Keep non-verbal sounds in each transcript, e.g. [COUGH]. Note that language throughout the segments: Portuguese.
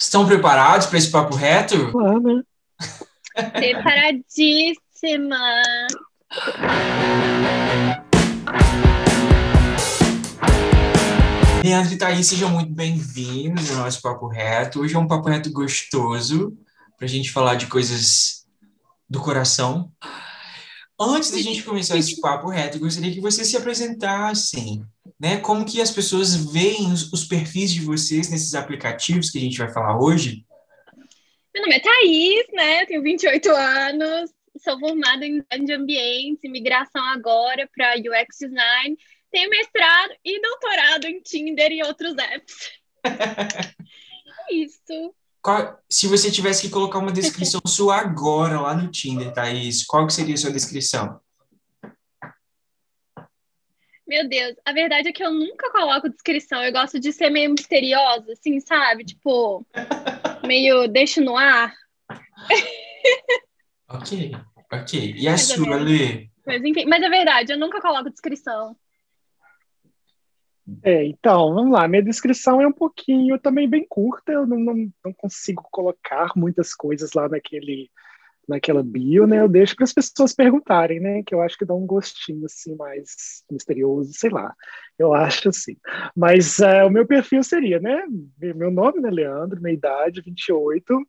Estão preparados para esse papo reto? Claro, né? Preparadíssima! Leandro e Thaís, sejam muito bem-vindos ao nosso Papo Reto. Hoje é um Papo Reto gostoso, para a gente falar de coisas do coração. Antes da gente começar esse Papo Reto, gostaria que vocês se apresentassem, né? Como que as pessoas veem os, os perfis de vocês nesses aplicativos que a gente vai falar hoje? Meu nome é Thaís, né? Eu tenho 28 anos, sou formada em design de ambientes migração agora para UX Design. Tenho mestrado e doutorado em Tinder e outros apps. [LAUGHS] é isso. Qual, se você tivesse que colocar uma descrição [LAUGHS] sua agora lá no Tinder, Thaís, qual que seria a sua descrição? Meu Deus, a verdade é que eu nunca coloco descrição. Eu gosto de ser meio misteriosa, assim, sabe? Tipo, [LAUGHS] meio deixo no ar. [LAUGHS] ok, ok. E a mas sua, Lê? Mas enfim, mas é verdade, eu nunca coloco descrição. É, então, vamos lá. Minha descrição é um pouquinho também bem curta. Eu não, não, não consigo colocar muitas coisas lá naquele, naquela bio, né? Eu deixo para as pessoas perguntarem, né? Que eu acho que dá um gostinho assim mais misterioso, sei lá. Eu acho assim. Mas uh, o meu perfil seria, né? Meu nome, né, Leandro, minha idade, 28,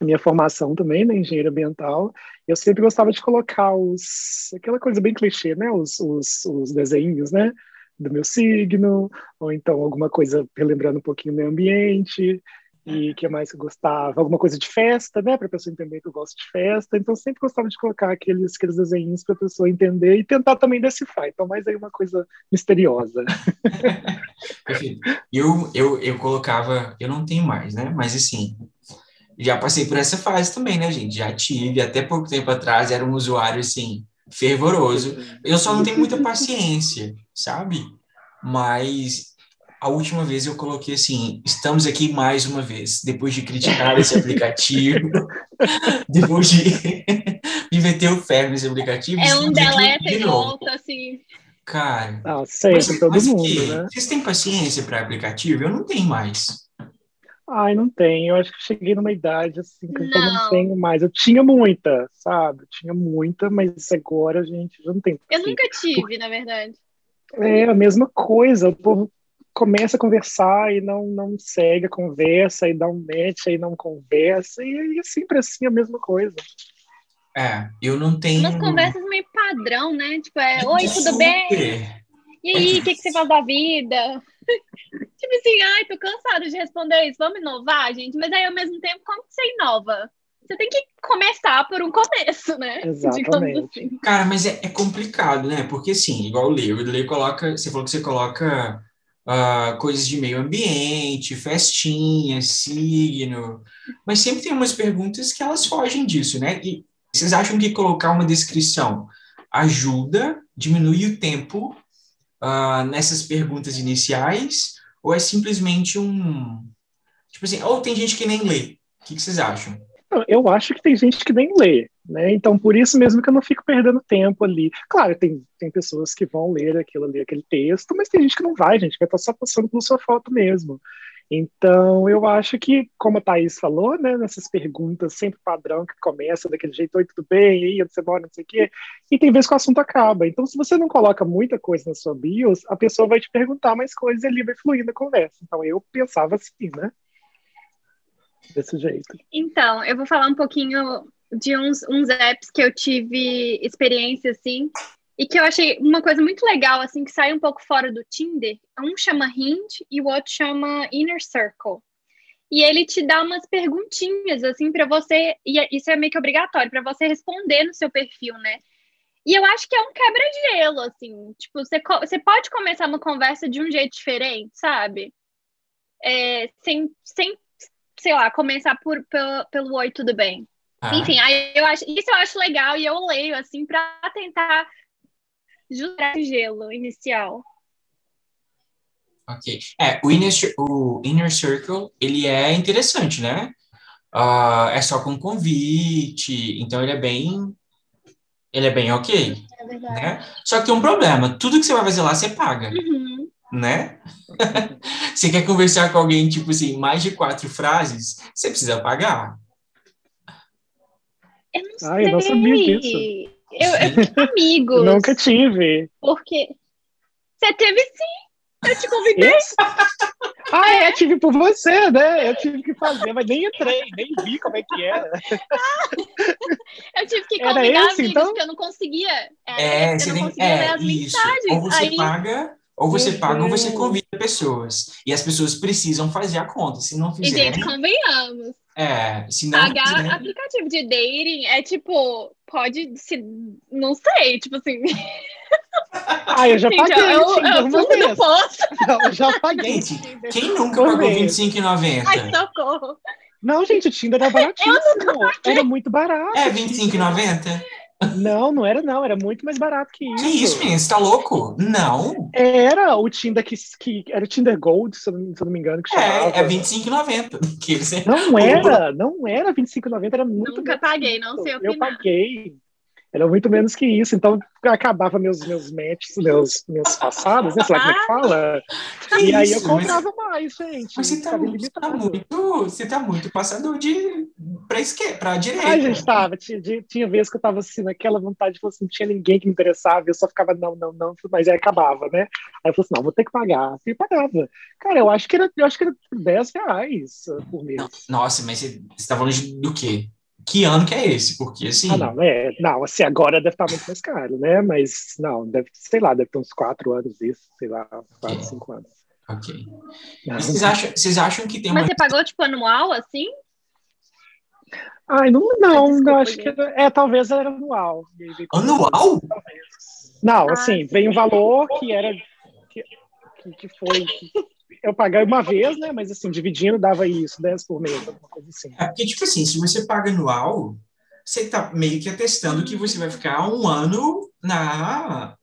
minha formação também, né, engenheiro ambiental. Eu sempre gostava de colocar os aquela coisa bem clichê, né? Os, os, os desenhos, né? do meu signo, ou então alguma coisa relembrando um pouquinho o meio ambiente, e que mais eu gostava, alguma coisa de festa, né, para a pessoa entender que eu gosto de festa, então sempre gostava de colocar aqueles, aqueles desenhos para a pessoa entender e tentar também decifrar, então mais aí uma coisa misteriosa. [LAUGHS] Eu, eu, eu colocava, eu não tenho mais, né, mas assim, já passei por essa fase também, né, gente, já tive, até pouco tempo atrás, era um usuário, assim, fervoroso, eu só não tenho muita paciência, sabe? Mas a última vez eu coloquei assim: estamos aqui mais uma vez, depois de criticar esse aplicativo, [LAUGHS] depois de, [LAUGHS] de meter o ferro nesse aplicativo. É um deleta e volta, assim. Cara. Ah, sempre, todo mundo, que, né? Vocês têm paciência para aplicativo? Eu não tenho mais. Ai, não tenho. Eu acho que cheguei numa idade assim que não. eu não tenho mais. Eu tinha muita, sabe? Eu tinha muita, mas agora a gente já não tem. Eu nunca tive, na verdade. É a mesma coisa. O povo começa a conversar e não, não segue a conversa, e dá um match, e não conversa, e é sempre assim a mesma coisa. É, eu não tenho. Umas conversas meio padrão, né? Tipo, é, oi, tudo bem? E aí, o que, que você faz da vida? [LAUGHS] tipo assim, ai, tô cansado de responder isso, vamos inovar, gente. Mas aí, ao mesmo tempo, como que você inova? Você tem que começar por um começo, né? [LAUGHS] Exatamente. Assim. Cara, mas é, é, complicado, né? Porque, assim, igual o Leo, o Leo coloca, você falou que você coloca coisas de meio ambiente, festinha, signo, mas sempre tem umas perguntas que elas fogem disso, né? E vocês acham que colocar uma descrição ajuda, diminui o tempo uh, nessas perguntas iniciais, ou é simplesmente um. Tipo assim, ou tem gente que nem lê. O que, que vocês acham? Eu acho que tem gente que nem lê, né? Então, por isso mesmo que eu não fico perdendo tempo ali. Claro, tem, tem pessoas que vão ler aquilo ali, aquele texto, mas tem gente que não vai, gente, vai estar só passando pela sua foto mesmo. Então, eu acho que, como a Thaís falou, né, nessas perguntas sempre padrão que começa daquele jeito, oi, tudo bem, e aí, onde você mora, não sei o quê, e tem vezes que o assunto acaba. Então, se você não coloca muita coisa na sua bios, a pessoa vai te perguntar mais coisas e ali vai fluindo a conversa. Então, eu pensava assim, né? Desse jeito. Então, eu vou falar um pouquinho de uns, uns apps que eu tive experiência, assim, e que eu achei uma coisa muito legal, assim, que sai um pouco fora do Tinder. Um chama Hint e o outro chama Inner Circle. E ele te dá umas perguntinhas, assim, para você, e é, isso é meio que obrigatório, para você responder no seu perfil, né? E eu acho que é um quebra-gelo, assim. Tipo, você, você pode começar uma conversa de um jeito diferente, sabe? É, sem, sem, sei lá, começar por, pelo, pelo oi, tudo bem. Ah. Enfim, aí eu acho, isso eu acho legal e eu leio, assim, para tentar jurar gelo inicial. Ok. É, o Inner, o Inner Circle, ele é interessante, né? Uh, é só com convite, então ele é bem... Ele é bem ok. É verdade. Né? Só que tem um problema, tudo que você vai fazer lá, você paga. Uhum. né? [LAUGHS] você quer conversar com alguém, tipo assim, mais de quatro frases, você precisa pagar. Eu não sei. eu não sabia disso. Eu, eu tenho amigos. Nunca tive. Porque. Você teve sim. Eu te convidei. Isso? Ah, é, tive por você, né? Eu tive que fazer, mas nem entrei, nem vi como é que era. Eu tive que Era convidar esse, amigos, então? porque eu não conseguia. É, você eu não conseguia ler é as isso. mensagens. Ou você Aí, paga, ou você Meu paga, ou você convida pessoas. E as pessoas precisam fazer a conta. Se não e, fizerem, gente, convenhamos. É, se não Pagar fizerem, aplicativo de dating é tipo, pode se. Não sei, tipo assim. Ah, eu já gente, [LAUGHS] paguei eu, Tinder eu do vez. poço. Não, eu já paguei. Gente, quem nunca Uma pagou vez. R$25,90? Ai, socorro. Não, gente, o Tinder [LAUGHS] era baratíssimo. Era muito barato. É R$25,90? Não, não era não, era muito mais barato que isso. Que isso, menino? Você tá louco? Não. Era o Tinder que, que era o Tinder Gold, se eu não, se eu não me engano, que chamava. É, é R$25,90. Que eles- Não [LAUGHS] era, não era 25,90, era muito Nunca paguei, que não sei Eu opinar. paguei. Era muito menos que isso, então acabava meus, meus matches, meus, meus passados, né? Sei lá como é que fala. Que E aí eu isso, mas- comprava mais, gente. Mas você tá, você tá muito. Você tá muito passador de. pra esquerda, pra direita. Ai, gente, tava. Tinha, tinha, vezes que eu tava assim, naquela vontade, de falar assim, não tinha ninguém que me interessava, eu só ficava, não, não, não, mas aí acabava, né? Aí eu falei assim, não, vou ter que pagar. E pagava. Cara, eu acho que era, eu acho que era 10 reais por mês. Não, Nossa, mas você, você tá falando de- do quê? Que ano que é esse? Porque assim. Ah, não, é. Não, assim, agora deve estar muito mais caro, né? Mas, não, deve, sei lá, deve ter uns 4 anos isso, sei lá, 4, 5 anos. Ok. E vocês acham, vocês acham que tem uma. Mas você pagou, tipo, anual, assim? Ai, não, não, Desculpa, eu acho gente. que é, talvez era anual. Anual? Não, Ah, assim, veio um valor que era que, que, que foi que eu paguei uma vez, né? Mas assim, dividindo dava isso, 10 por mês, alguma coisa assim. É porque, tipo assim, se você paga anual, você tá meio que atestando que você vai ficar um ano na,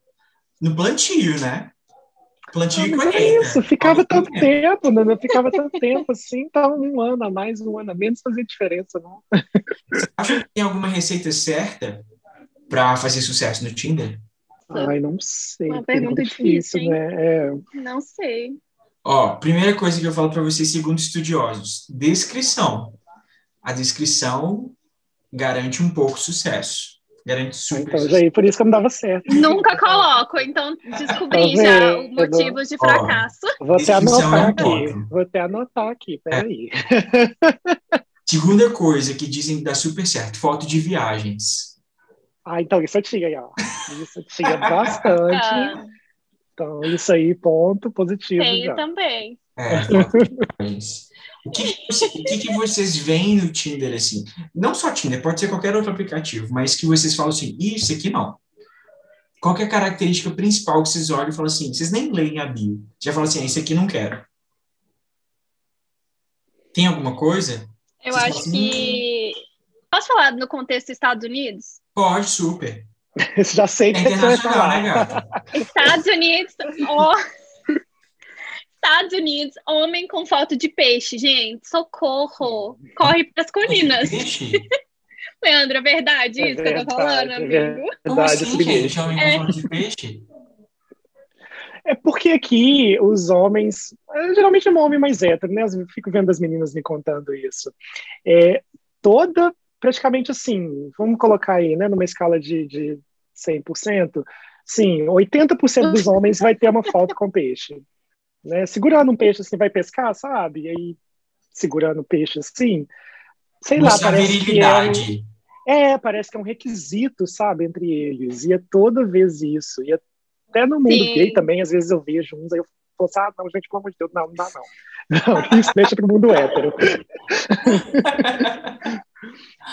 no plantio, né? Plantio Ah, e é isso, ficava Ao tanto tempo. tempo, né? Não ficava tanto tempo assim, então um ano a mais, um ano a menos fazia diferença, não. Acham que tem alguma receita certa para fazer sucesso no Tinder? Ai, não sei. Uma pergunta pergunta difícil, difícil, né? É, Não sei. Ó, primeira coisa que eu falo para vocês, segundo estudiosos, descrição. A descrição garante um pouco sucesso. Garante super então, sucesso. já aí, por isso que eu não dava certo. Nunca coloco, então descobri Tá já vendo? os motivos de fracasso. Vou até anotar é um aqui. ponto. Vou até anotar aqui, peraí. Segunda coisa que dizem que dá super certo, foto de viagens. Ah, então isso eu tinha, ó. Isso eu tinha bastante. Ah, Então, isso aí, ponto positivo tenho já. também. É, de viagens. O que, o que que vocês veem no Tinder, assim? Não só Tinder, pode ser qualquer outro aplicativo, mas que vocês falam assim, "Ih, isso aqui não. Qual que é a característica principal que vocês olham e falam assim, vocês nem leem a bio, já falam assim, "Ah, isso aqui não quero. Tem alguma coisa? Eu Vocês acho falam que. Posso falar no contexto dos Estados Unidos? Pode, super. [LAUGHS] já sei É que você vai internacional, né, gata? Estados Unidos, ó. Estados Unidos, homem com foto de peixe, gente, socorro. Corre pras colinas. Peixe? [LAUGHS] Leandro, é verdade É isso que eu tô falando, verdade, é amigo? Como Verdade, assim, gente? Homem É. com foto de peixe? É porque aqui os homens, geralmente é um homem mais hétero, né? Eu fico vendo as meninas me contando isso. É, toda, praticamente assim, vamos colocar aí, né, numa escala de, de 100%, sim, 80% dos homens vai ter uma foto com peixe. Né? Segurando um peixe assim, vai pescar, sabe? E aí, segurando o peixe assim, sei lá, Mostrar parece que é, é, parece que é um requisito, sabe, entre eles. E é toda vez isso. E até no mundo Sim. gay também, às vezes eu vejo uns, aí eu falo assim, ah, não, gente, pelo amor de Deus, não, não dá não. [LAUGHS] Não, isso deixa pro mundo hétero. [LAUGHS]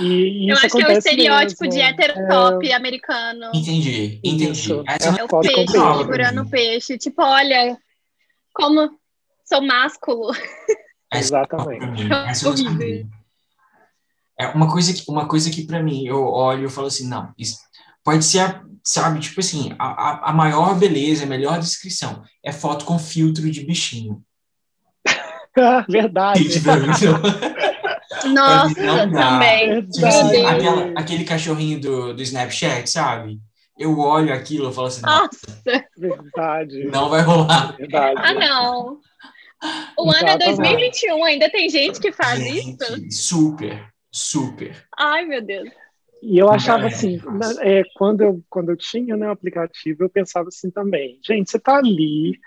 E, e Eu isso acho que é o estereótipo mesmo. de hétero top americano. Entendi, entendi. É É o peixe, segurando o peixe. Tipo, olha, como sou másculo. É Exatamente. Horrível. sabia. É uma coisa que, uma coisa que para mim, eu olho e falo assim, não, isso pode ser, a- sabe, tipo assim, a, a, a maior beleza, a melhor descrição é foto com filtro de bichinho. [LAUGHS] Verdade. [LAUGHS] Gente, pra mim, não. Nossa, também. Tipo assim, aquela- aquele cachorrinho do, do Snapchat, sabe? eu olho aquilo e falo assim, Nossa! Verdade. não vai rolar. Verdade. Ah, não. O ano é Exatamente. 2021, ainda tem gente que faz isso? Gente, super, super. Ai, meu Deus. E eu achava É. assim, é, quando, eu, quando eu tinha né, o aplicativo, eu pensava assim também, gente, você tá ali.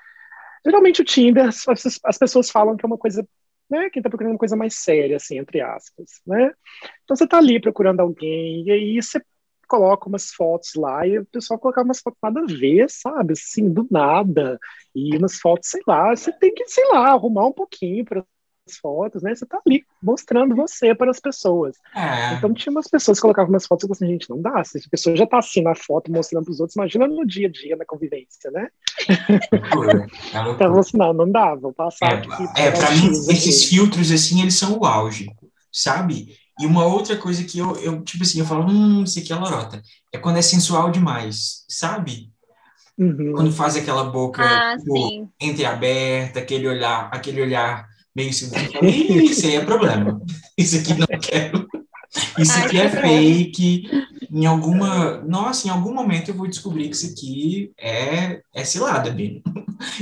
Geralmente o Tinder, as, as pessoas falam que é uma coisa, né? Quem tá procurando uma coisa mais séria, assim, entre aspas, né? Então você tá ali procurando alguém, e aí você coloca umas fotos lá, e o pessoal colocava umas fotos nada a ver, sabe? Assim, do nada. E umas fotos, sei lá, você tem que, sei lá, arrumar um pouquinho para fotos, né? Você tá ali mostrando você para as pessoas. É, Então tinha umas pessoas que colocavam umas fotos e assim, gente, não dá. Se a pessoa já tá assim na foto mostrando pros outros, imagina no dia a dia, na convivência, né? é Então assim, não, não dá, vou passar aqui. É, é pra pra dar mim, aqui. esses filtros, assim, eles são o auge, sabe? E uma outra coisa que eu, eu tipo assim, eu falo, hum, isso aqui é lorota. É quando é sensual demais, sabe? Uhum. Quando faz aquela boca Ah, tipo, entreaberta, aquele olhar, aquele olhar meio. Ih, Isso aí é problema. Isso aqui não quero. Isso aqui é fake. Em alguma. Nossa, em algum momento eu vou descobrir que isso aqui é, é cilada, Bino.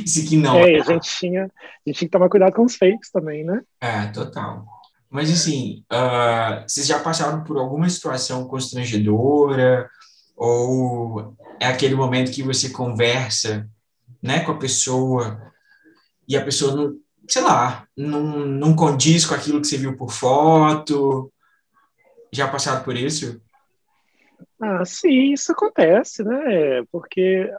Isso aqui não É, a gente, tinha, a gente tinha que tomar cuidado com os fakes também, né? É, total. Mas assim, ah, vocês já passaram por alguma situação constrangedora? Ou é aquele momento que você conversa, né, com a pessoa e a pessoa não, sei lá, não, não condiz com aquilo que você viu por foto? Já passaram por isso? Ah, sim, isso acontece, né? Porque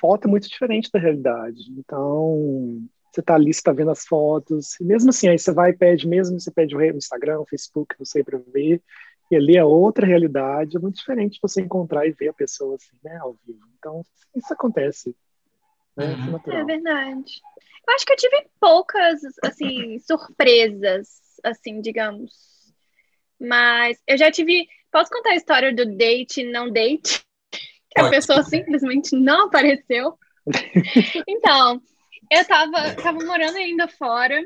foto é muito diferente da realidade. Então, você tá ali, você tá vendo as fotos, e mesmo assim, aí você vai e pede, mesmo você pede o Instagram, o Facebook, não sei, para ver, e ali é outra realidade, é muito diferente você encontrar e ver a pessoa assim, né, ao vivo. Então, isso acontece. Né? É Uhum. É verdade. Eu acho que eu tive poucas, assim, surpresas, assim, digamos. Mas eu já tive. Posso contar a história do date não date? [LAUGHS] Que a Pode. pessoa simplesmente não apareceu. [LAUGHS] Então, eu tava, tava morando ainda fora.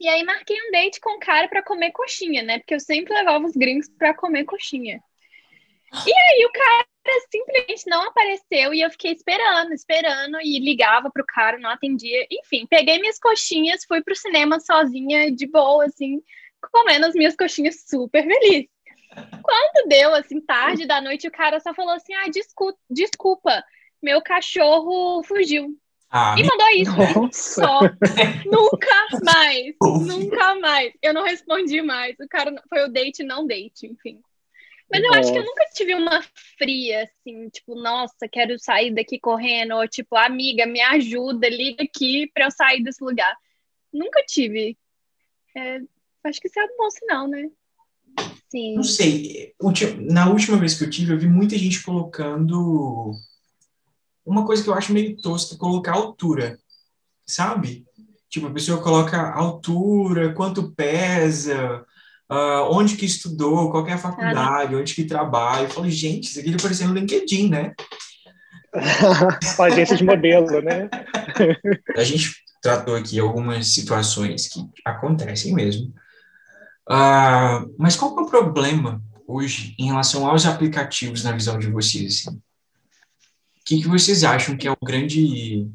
E aí marquei um date com o cara pra comer coxinha, né? Porque eu sempre levava os gringos pra comer coxinha. E aí o cara simplesmente não apareceu e eu fiquei esperando, esperando e ligava pro cara, não atendia. Enfim, peguei minhas coxinhas, fui pro cinema sozinha, de boa, assim, comendo as minhas coxinhas super feliz. Quando deu, assim, tarde da noite, o cara só falou assim: ah, desculpa, desculpa meu cachorro fugiu. Ah, E mandou isso. Nossa! Só. [LAUGHS] nunca mais. Nunca mais. Eu não respondi mais. O cara foi o date, não date, enfim. Mas eu acho que eu nunca tive uma fria, assim, tipo, nossa, quero sair daqui correndo, ou tipo, amiga, me ajuda, liga aqui pra eu sair desse lugar. Nunca tive. É, acho que isso é um bom sinal, né? Sim. Não sei. Na última vez que eu tive, eu vi muita gente colocando uma coisa que eu acho meio tosca, colocar altura, sabe? Tipo, a pessoa coloca altura, quanto pesa, ah, onde que estudou, qual que é a faculdade, onde que trabalha. Eu falo, gente, isso aqui tá parecendo LinkedIn, né? [LAUGHS] Agência de modelo, né? [LAUGHS] A gente tratou aqui algumas situações que acontecem mesmo. Ah, mas qual que é o problema hoje em relação aos aplicativos na visão de vocês? assim? O que, que vocês acham que é o grande.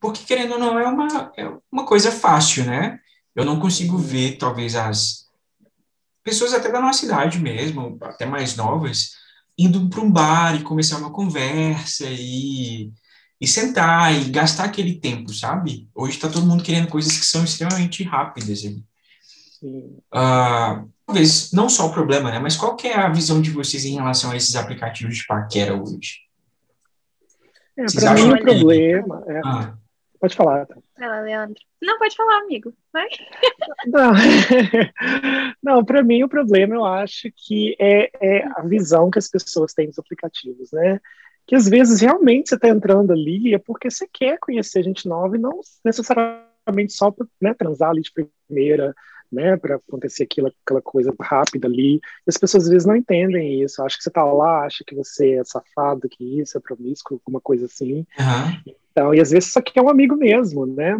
Porque, querendo ou não, é uma, é uma coisa fácil, né? Eu não consigo ver, talvez, as pessoas até da nossa idade mesmo, até mais novas, indo para um bar e começar uma conversa e e sentar e gastar aquele tempo, sabe? Hoje está todo mundo querendo coisas que são extremamente rápidas. ali. Sim. Ah, talvez não só o problema, né? Mas qual que é a visão de vocês em relação a esses aplicativos de paquera hoje? É, para mim o problema. é- Ah, pode falar. tá? Lá, Leandro. Não, pode falar, amigo. Vai. Não, [LAUGHS] não para mim o problema eu acho que é, é a visão que as pessoas têm dos aplicativos, né? Que às vezes realmente você está entrando ali é porque você quer conhecer gente nova e não necessariamente só para né, transar ali de primeira, né? Para acontecer aquilo, aquela coisa rápida ali. E as pessoas às vezes não entendem isso. Acho que você está lá, acha que você é safado, que isso é promíscuo, alguma coisa assim. aham. Então, e às vezes só quer um amigo mesmo, né?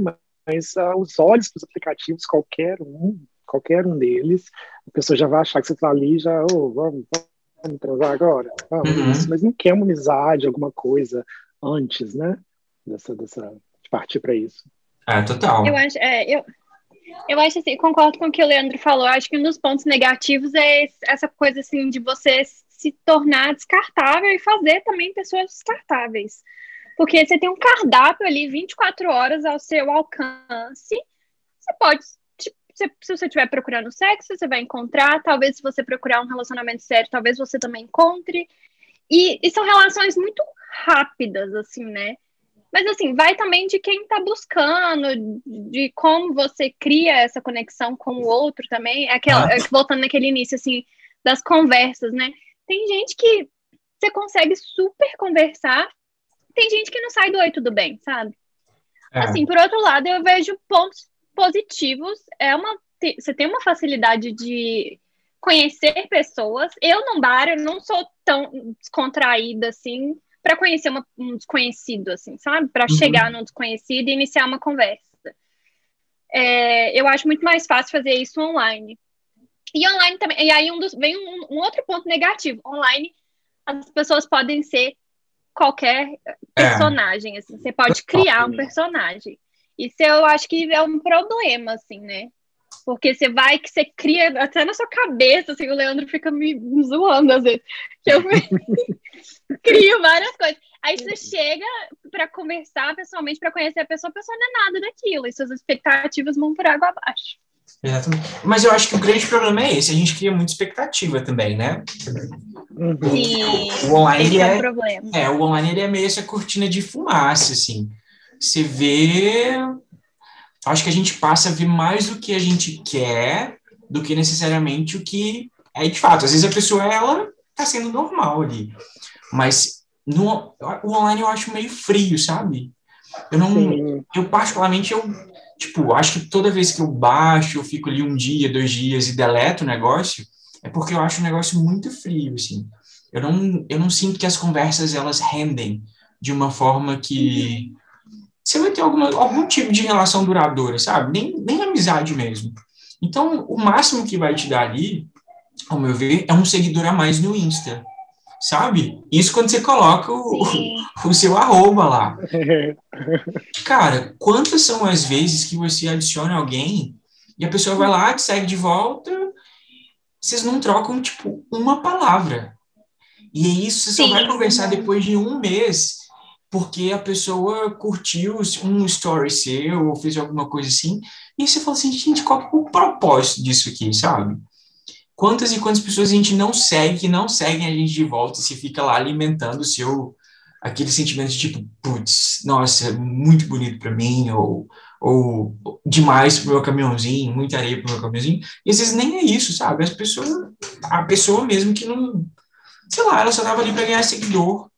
Mas ah, os olhos dos aplicativos, qualquer um, qualquer um deles, a pessoa já vai achar que você está ali, já, oh, vamos, Vamos transar agora? Vamos, Uhum. mas não quer uma amizade, alguma coisa antes, né? Dessa, dessa, de partir para isso. É, total. Eu acho, é, eu, eu acho assim, concordo com o que o Leandro falou. Acho que um dos pontos negativos é essa coisa assim de você se tornar descartável e fazer também pessoas descartáveis. Porque você tem um cardápio ali 24 horas ao seu alcance. Você pode, tipo, se, se você estiver procurando sexo, você vai encontrar. Talvez se você procurar um relacionamento sério, talvez você também encontre. E, e são relações muito rápidas, assim, né? Mas assim, vai também de quem tá buscando, de como você cria essa conexão com o outro também. É Aquela, Ah. voltando naquele início, assim, das conversas, né? Tem gente que você consegue super conversar, tem gente que não sai do oi, tudo bem, sabe? É. Assim, por outro lado, eu vejo pontos positivos. É uma, você tem uma facilidade de conhecer pessoas. Eu, num bar, eu não sou tão descontraída assim para conhecer uma- um desconhecido, assim, sabe? Para Uhum. chegar num desconhecido e iniciar uma conversa. É, eu acho muito mais fácil fazer isso online. E online também. E aí um dos, vem um, um outro ponto negativo. Online, as pessoas podem ser qualquer É. personagem, assim. Você pode criar um personagem. Isso eu acho que é um problema, assim, né? Porque você vai que você cria até na sua cabeça, assim, o Leandro fica me zoando às vezes. Que eu [LAUGHS] crio várias coisas. Aí você chega pra conversar pessoalmente, pra conhecer a pessoa, a pessoa não é nada daquilo, e suas expectativas vão por água abaixo. Exatamente. Mas eu acho que o grande problema é esse, a gente cria muita expectativa também, né? Uhum. Sim, O online esse é o é, problema. é, o online ele é meio essa cortina de fumaça, assim. Você vê, acho que a gente passa a ver mais do que a gente quer do que necessariamente o que é de fato. Às vezes a pessoa ela tá sendo normal ali, mas no, o online eu acho meio frio, sabe? Eu não, Sim. eu particularmente eu tipo acho que toda vez que eu baixo eu fico ali um dia dois dias e deleto o negócio é porque eu acho o negócio muito frio assim eu não eu não sinto que as conversas elas rendem de uma forma que você vai ter alguma, algum tipo de relação duradoura sabe? Nem nem amizade mesmo. Então o máximo que vai te dar ali ao meu ver é um seguidor a mais no Insta sabe? Isso quando você coloca o, o seu arroba lá. [LAUGHS] Cara, quantas são as vezes que você adiciona alguém e a pessoa vai lá, te segue de volta, vocês não trocam, tipo, uma palavra. E é isso, você só Sim. vai conversar depois de um mês, porque a pessoa curtiu um story seu ou fez alguma coisa assim, e você fala assim, gente, qual é o propósito disso aqui, sabe? Quantas e quantas pessoas a gente não segue, que não seguem a gente de volta, e se fica lá alimentando o seu aquele sentimento de tipo, putz, nossa, muito bonito para mim, ou, ou demais pro meu caminhãozinho, muita areia pro meu caminhãozinho, e às vezes nem é isso, sabe? As pessoas, a pessoa mesmo que não, sei lá, ela só tava ali para ganhar seguidor.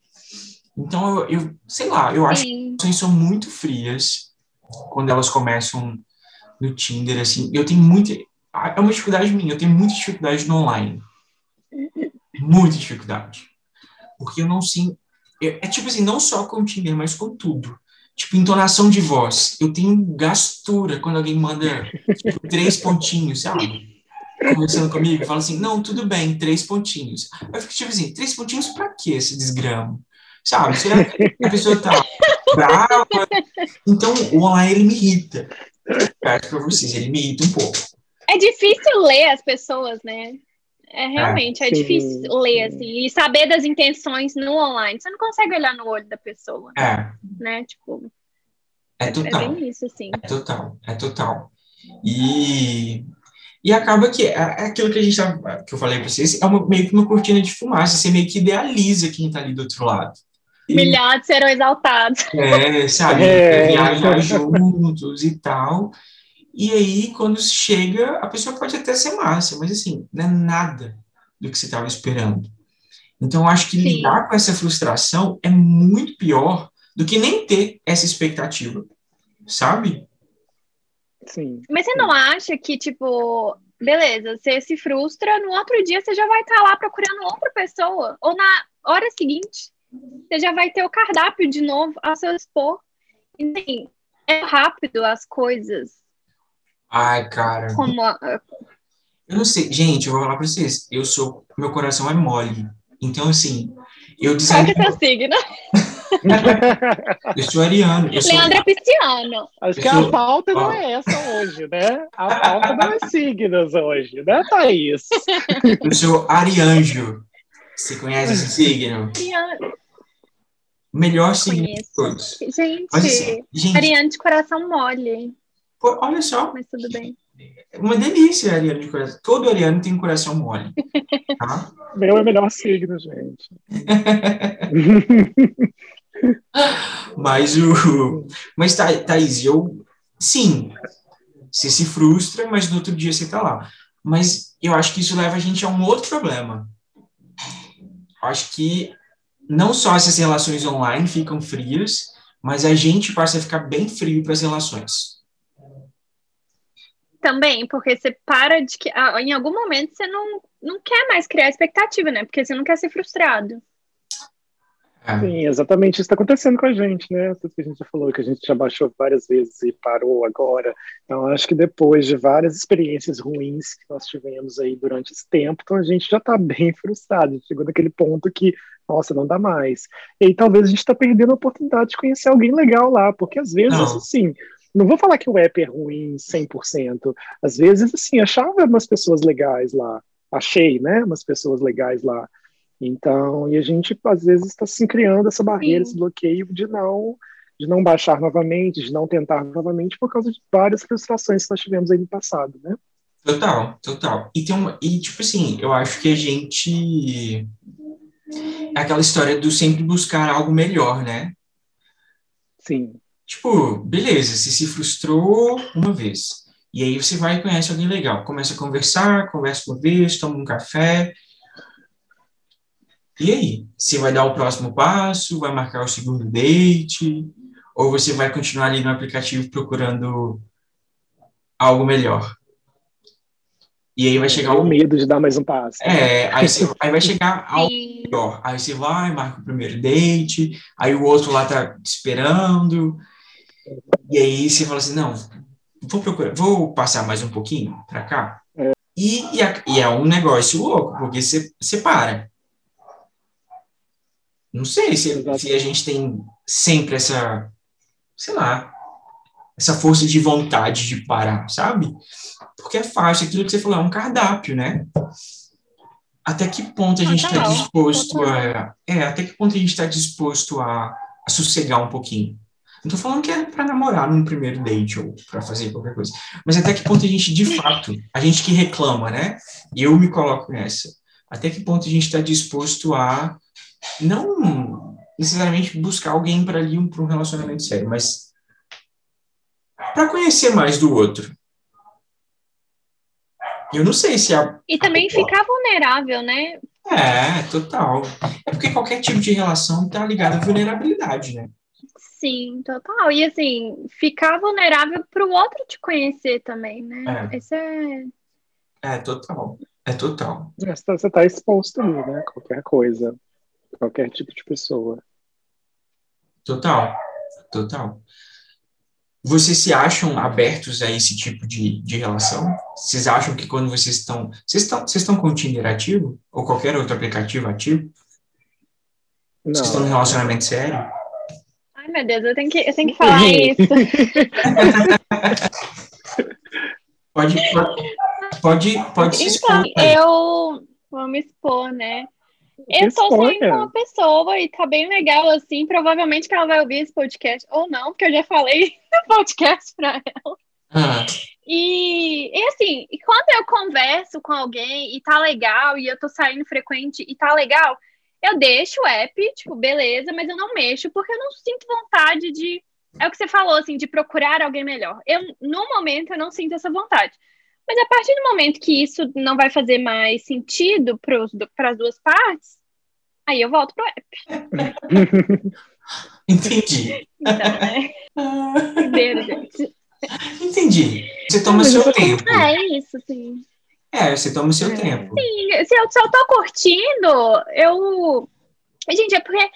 Então, eu, eu, sei lá, eu acho que Sim. as relações são muito frias quando elas começam no Tinder, assim, eu tenho muita, é uma dificuldade minha, eu tenho muita dificuldade no online. Muita dificuldade. Porque eu não sinto, é, é tipo assim, não só com o Tinder, mas com tudo. Tipo, entonação de voz. Eu tenho gastura quando alguém manda tipo, três pontinhos, sabe? Conversando comigo, fala assim, não, tudo bem, três pontinhos. Aí eu fico tipo assim, três pontinhos pra quê esse desgramo? Sabe? Será que a pessoa tá brava? Então, o online, ele me irrita. Acho pra vocês, ele me irrita um pouco. É difícil ler as pessoas, né? É realmente, é, sim, difícil ler, sim. assim, e saber das intenções no online. Você não consegue olhar no olho da pessoa, É, né? Tipo, é é total. bem isso, assim. É total, é total. E, e acaba que é é aquilo que a gente tava, que eu falei para vocês, é uma, meio que uma cortina de fumaça, você meio que idealiza quem tá ali do outro lado. E, Milhares serão exaltados. é, sabe, É. viajar juntos e tal. E aí, quando chega, a pessoa pode até ser massa, mas assim, não é nada do que você estava esperando. Então, eu acho que Sim. lidar com essa frustração é muito pior do que nem ter essa expectativa, sabe? Sim. Mas você não acha que, tipo, beleza, você se frustra, no outro dia você já vai estar lá procurando outra pessoa? Ou na hora seguinte, você já vai ter o cardápio de novo a seu dispor? E, assim, é rápido as coisas, Ai, cara. como a- Eu não sei, gente, eu vou falar pra vocês. Eu sou. Meu coração é mole. Então, assim, eu Qual que é desanimo. seu signo? [LAUGHS] Eu sou ariano. Eu sou, Leandro é pisciano. Acho que Eu a sou- pauta não é essa hoje, né? A pauta não é signos hoje, né, Thaís? eu sou arianjo. Você conhece esse signo? Melhor signo de todos. Gente, Mas, assim, gente, de coração mole, pô, olha só, mas tudo bem. uma delícia ariano de coração. Todo ariano tem coração mole. Tá? [LAUGHS] Meu é melhor signo, gente. [LAUGHS] Mas o. Mas, Tha- Thaís, eu. Sim, você se frustra, mas no outro dia você tá lá. Mas eu acho que isso leva a gente a um outro problema. Acho que não só essas relações online ficam frias, mas a gente passa a ficar bem frio para as relações. Também, porque você para de que. ah, Em algum momento você não, não quer mais criar expectativa, né? Porque você não quer ser frustrado. É. Sim, exatamente isso está acontecendo com a gente, né? Tudo que a gente já falou, que a gente já baixou várias vezes e parou agora. Então, acho que depois de várias experiências ruins que nós tivemos aí durante esse tempo, então a gente já está bem [LAUGHS] frustrado. Chegou naquele ponto que, nossa, não dá mais. E aí talvez a gente está perdendo a oportunidade de conhecer alguém legal lá, porque às vezes, Não. assim, não vou falar que o app é ruim 100%. Às vezes, assim, achava umas pessoas legais lá. Achei, né? Umas pessoas legais lá. Então, e a gente às vezes está se criando essa barreira, Sim. esse bloqueio de não de não baixar novamente, de não tentar novamente por causa de várias frustrações que nós tivemos aí no passado, né? Total, total. E tem uma, e tipo assim, eu acho que a gente é aquela história do sempre buscar algo melhor, né? Sim, Tipo, beleza, você se frustrou uma vez. E aí você vai e conhece alguém legal. Começa a conversar, conversa uma vez, toma um café. E aí? Você vai dar o próximo passo? Vai marcar o segundo date? Ou você vai continuar ali no aplicativo procurando algo melhor? E aí vai chegar o medo de dar mais um passo. É, aí, você, [LAUGHS] aí vai chegar ao Sim. melhor. Aí você vai, marca o primeiro date, aí o outro lá tá esperando, e aí você fala assim, não, vou procurar, vou passar mais um pouquinho pra cá. É. E, e, é- e é um negócio louco, porque você, você para. Não sei se, se a gente tem sempre essa, sei lá, essa força de vontade de parar, sabe? Porque é fácil, aquilo que você falou, é um cardápio, né? Até que ponto a gente está disposto a. É, até que ponto a gente está disposto a, a sossegar um pouquinho? Não tô falando que é para namorar num primeiro date ou para fazer qualquer coisa, mas até que ponto a gente, de fato, a gente que reclama, né? E eu me coloco nessa. Até que ponto a gente está disposto a não necessariamente buscar alguém para ali um, para um relacionamento sério, mas para conhecer mais do outro. Eu não sei se a E também ficar vulnerável, né? é, total. É porque qualquer tipo de relação está ligada à vulnerabilidade, né? Sim, total. E assim, ficar vulnerável para o outro te conhecer também, né? É. Esse é. É, total. É total. É, Você está exposto ali, né? Qualquer coisa, qualquer tipo de pessoa. Total. Total. Vocês se acham abertos a esse tipo de, de relação? Vocês acham que quando vocês estão. Vocês estão, vocês estão com o Tinder ativo? Ou qualquer outro aplicativo ativo? Vocês estão num Não. relacionamento sério? Ai, meu Deus, eu tenho que, eu tenho que falar [LAUGHS] isso. Pode, pode, pode, pode se Então, expor. eu vou me expor, né? Eu tô Exponha. saindo com uma pessoa e tá bem legal, assim. Provavelmente que ela vai ouvir esse podcast, ou não, porque eu já falei [LAUGHS] no podcast pra ela. Ah, E, e assim, e quando eu converso com alguém e tá legal, e eu tô saindo frequente e tá legal, eu deixo o app, tipo, beleza, mas eu não mexo porque eu não sinto vontade de. É o que você falou, assim, de procurar alguém melhor. Eu, no momento, eu não sinto essa vontade. Mas a partir do momento que isso não vai fazer mais sentido para as duas partes, aí eu volto pro app. [LAUGHS] entendi. Então, né? Gente? entendi. Você toma o seu eu- tempo. É isso, assim. É, você toma o seu É. tempo. Sim, se eu, eu tô curtindo, eu. Gente, é porque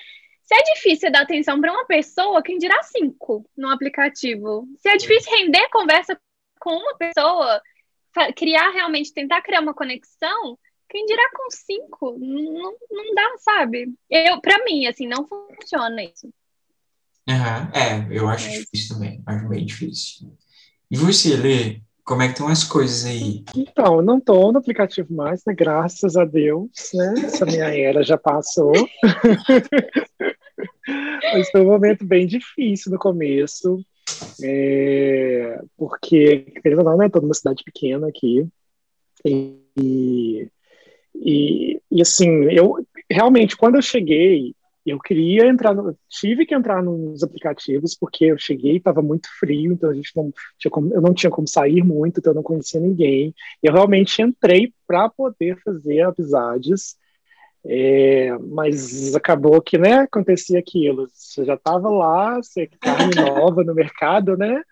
se é difícil dar atenção para uma pessoa, quem dirá cinco no aplicativo? Se é difícil render conversa com uma pessoa, criar realmente, tentar criar uma conexão, quem dirá com cinco? Não, não dá, sabe? Eu, para mim, assim, não funciona isso. Uhum. É, eu acho Mas... difícil também, acho bem difícil. E você, Lê, como é que estão as coisas aí? Então, eu não estou no aplicativo mais, né? Graças a Deus, né? Essa minha [LAUGHS] era já passou. [LAUGHS] Mas foi um momento bem difícil no começo, é, porque, querendo ou não, né? Toda uma cidade pequena aqui. E, e, e assim, eu realmente, quando eu cheguei, eu queria entrar, no, tive que entrar nos aplicativos porque eu cheguei, estava muito frio, então a gente não tinha como, eu não tinha como sair muito, então eu não conhecia ninguém. Eu realmente entrei para poder fazer amizades, é, mas acabou que, né, acontecia aquilo. Você já estava lá, você carne nova no mercado, né?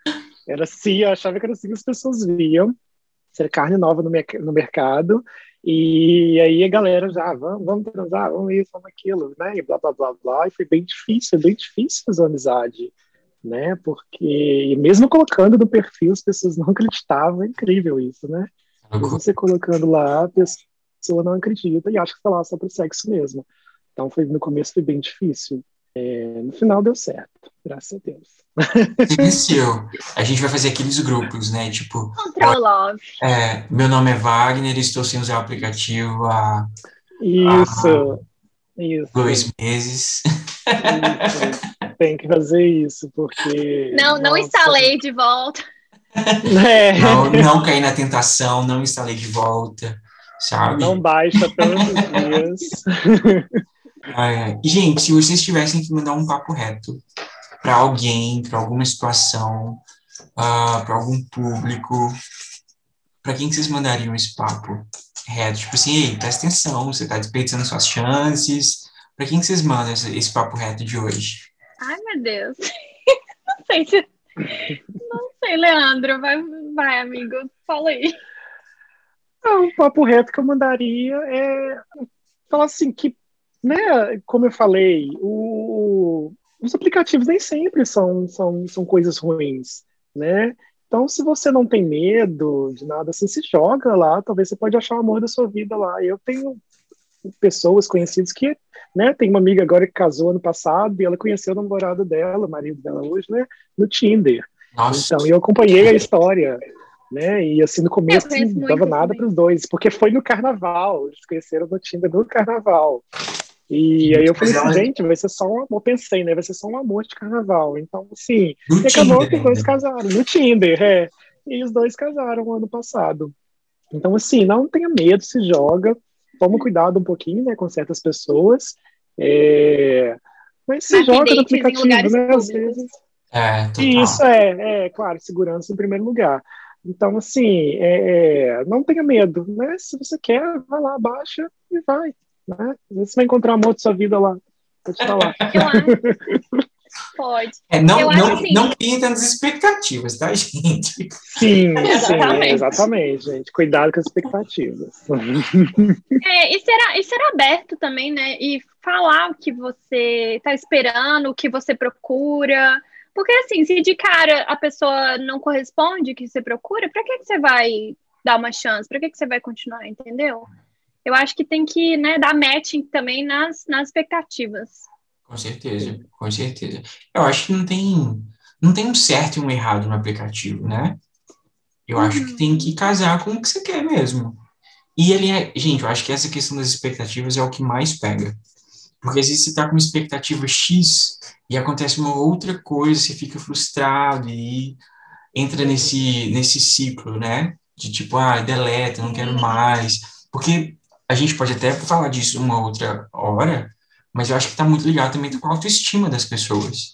Era assim, eu achava que era assim que as pessoas viam, ser carne nova no, no mercado, e aí a galera já, ah, vamos, vamos transar, vamos isso, vamos aquilo, né? E blá, blá, blá, blá. E foi bem difícil, bem difícil fazer amizade, né? Porque, mesmo colocando no perfil, as pessoas não acreditavam, é incrível isso, né? você colocando lá, a pessoa não acredita e acha que está lá só para sexo mesmo. Então, foi, no começo foi bem difícil. É, no final deu certo, graças a Deus. Venceu. A gente vai fazer aqueles grupos, né? Tipo. Control Love. É, meu nome é Wagner, estou sem usar o aplicativo há. Isso. Há isso. Dois meses. Isso. Tem que fazer isso, porque. Não, não nossa. instalei de volta. É. Não, não caí na tentação, não instalei de volta, sabe? Não baixa todos os dias. [LAUGHS] É, gente, se vocês tivessem que mandar um papo reto para alguém, para alguma situação, uh, ah, para algum público, para quem que vocês mandariam esse papo reto? Tipo assim, ei, presta atenção, você está desperdiçando suas chances. Para quem que vocês mandam esse, esse, papo reto de hoje? Ai, meu Deus. [LAUGHS] Não sei se... Não sei, Leandro. Vai, vai amigo. Fala aí. Não, o papo reto que eu mandaria é falar assim, que né, como eu falei, o, os aplicativos nem sempre são, são, são coisas ruins, né? Então, se você não tem medo de nada assim, se joga lá, talvez você pode achar o amor da sua vida lá. Eu tenho pessoas conhecidas que, né, tem uma amiga agora que casou ano passado e ela conheceu o namorado dela, o marido dela hoje, né, no Tinder. Nossa. Então, eu acompanhei a história, né, e assim, no começo não dava nada para os dois, porque foi no carnaval, eles conheceram no Tinder no carnaval. E aí eu falei assim, gente, vai ser só um amor, pensei, né? Vai ser só um amor de carnaval. Então, assim, no acabou Tinder, que os dois né? casaram, no Tinder, é. E os dois casaram ano passado. Então, assim, não tenha medo, se joga, toma cuidado um pouquinho, né, com certas pessoas. É... Mas se joga no aplicativo, né? Às vezes. É, Isso é, é, claro, segurança em primeiro lugar. Então, assim, é, é, não tenha medo, né? Se você quer, vai lá, baixa e vai. Né? Você vai encontrar o amor de sua vida lá. Pode falar. [LAUGHS] Pode. É, não, eu não, assim. não tantas expectativas, tá, [LAUGHS] gente? Sim, exatamente. sim, exatamente, gente. Cuidado com as expectativas. [LAUGHS] É, e, será, e será aberto também, né? E falar o que você está esperando, o que você procura. Porque, assim, se de cara a pessoa não corresponde o que você procura, para que, que você vai dar uma chance? Para que, que você vai continuar, entendeu? eu acho que tem que né, dar matching também nas, nas expectativas. Com certeza, com certeza. Eu acho que não tem, não tem um certo e um errado no aplicativo, né? Eu uhum. acho que tem que casar com o que você quer mesmo. E ele é, gente, eu acho que essa questão das expectativas é o que mais pega. Porque às vezes você tá com uma expectativa X e acontece uma outra coisa, você fica frustrado e entra nesse, nesse ciclo, né? De tipo, ah, deleta, não quero mais. Porque a gente pode até falar disso uma outra hora, mas eu acho que está muito ligado também com a autoestima das pessoas.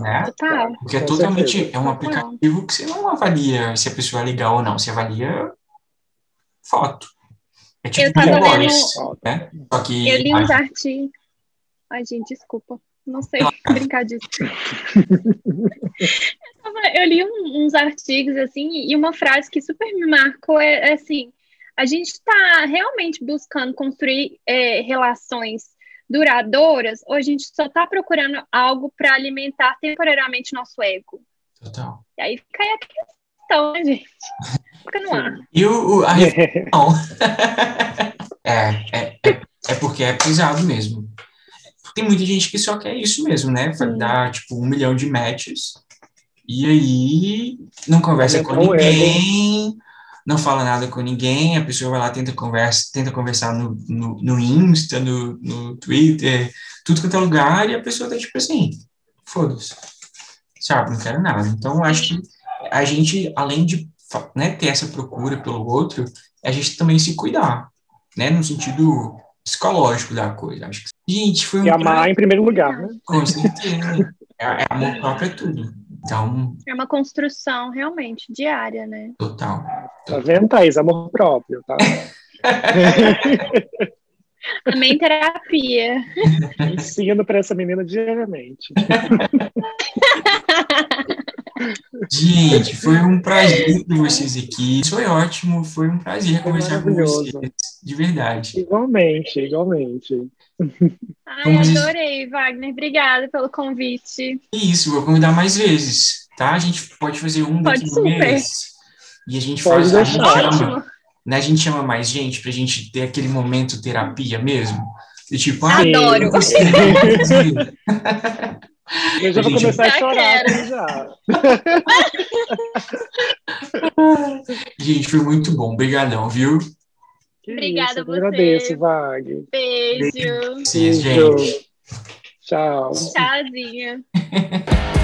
Né? Porque é totalmente é um aplicativo que você não avalia se a pessoa é legal ou não, você avalia foto. É tipo eu tava vendo, né? Só que, eu li uns artigos. Ai, gente, desculpa. Não sei [LAUGHS] brincar disso. eu li uns artigos assim, e uma frase que super me marcou é, é assim: a gente está realmente buscando construir é, relações duradouras ou a gente só está procurando algo para alimentar temporariamente nosso ego? Total. E aí fica aí a botão, né, gente? Fica no ar. E o, o- a reflexão. [LAUGHS] [LAUGHS] é, é, é, é porque é pesado mesmo. Tem muita gente que só quer isso mesmo, né? Vai dar, tipo, um milhão de matches. E aí não conversa com ego. ninguém, não fala nada com ninguém, a pessoa vai lá, tenta, conversa, tenta conversar no, no, no Insta, no, no Twitter, tudo quanto é lugar, e a pessoa tá tipo assim, foda-se. Sabe, não quero nada. Então, eu acho que a gente, além de né, ter essa procura pelo outro, a gente também se cuidar, né? No sentido psicológico da coisa. Acho que, gente, foi um E amar em primeiro lugar, né? com certeza. É, é amor próprio é tudo. Então, É uma construção realmente diária, né? total. Tá vendo, Thaís? Amor próprio, tá? [LAUGHS] Também terapia. Ensino pra essa menina diariamente. [LAUGHS] Gente, foi um prazer ter vocês aqui. Foi ótimo, foi um prazer Foi conversar com vocês. De verdade. Igualmente, igualmente. Ai, adorei, Wagner. Obrigada pelo convite. É isso, vou convidar mais vezes, tá? A gente pode fazer um daqui Pode um super. mês. E a gente Pode faz, a gente chama, né? A gente chama mais gente pra gente ter aquele momento terapia mesmo. E tipo, ah. Adoro. [LAUGHS] [LAUGHS] eu já vou Gente, começar a já chorar quero. aqui já. [LAUGHS] Gente, foi muito bom. Obrigadão, viu? Que Obrigada isso, a eu você. agradeço, Vag. Beijo. Beijo. gente. Tchau. Tchauzinho. [LAUGHS]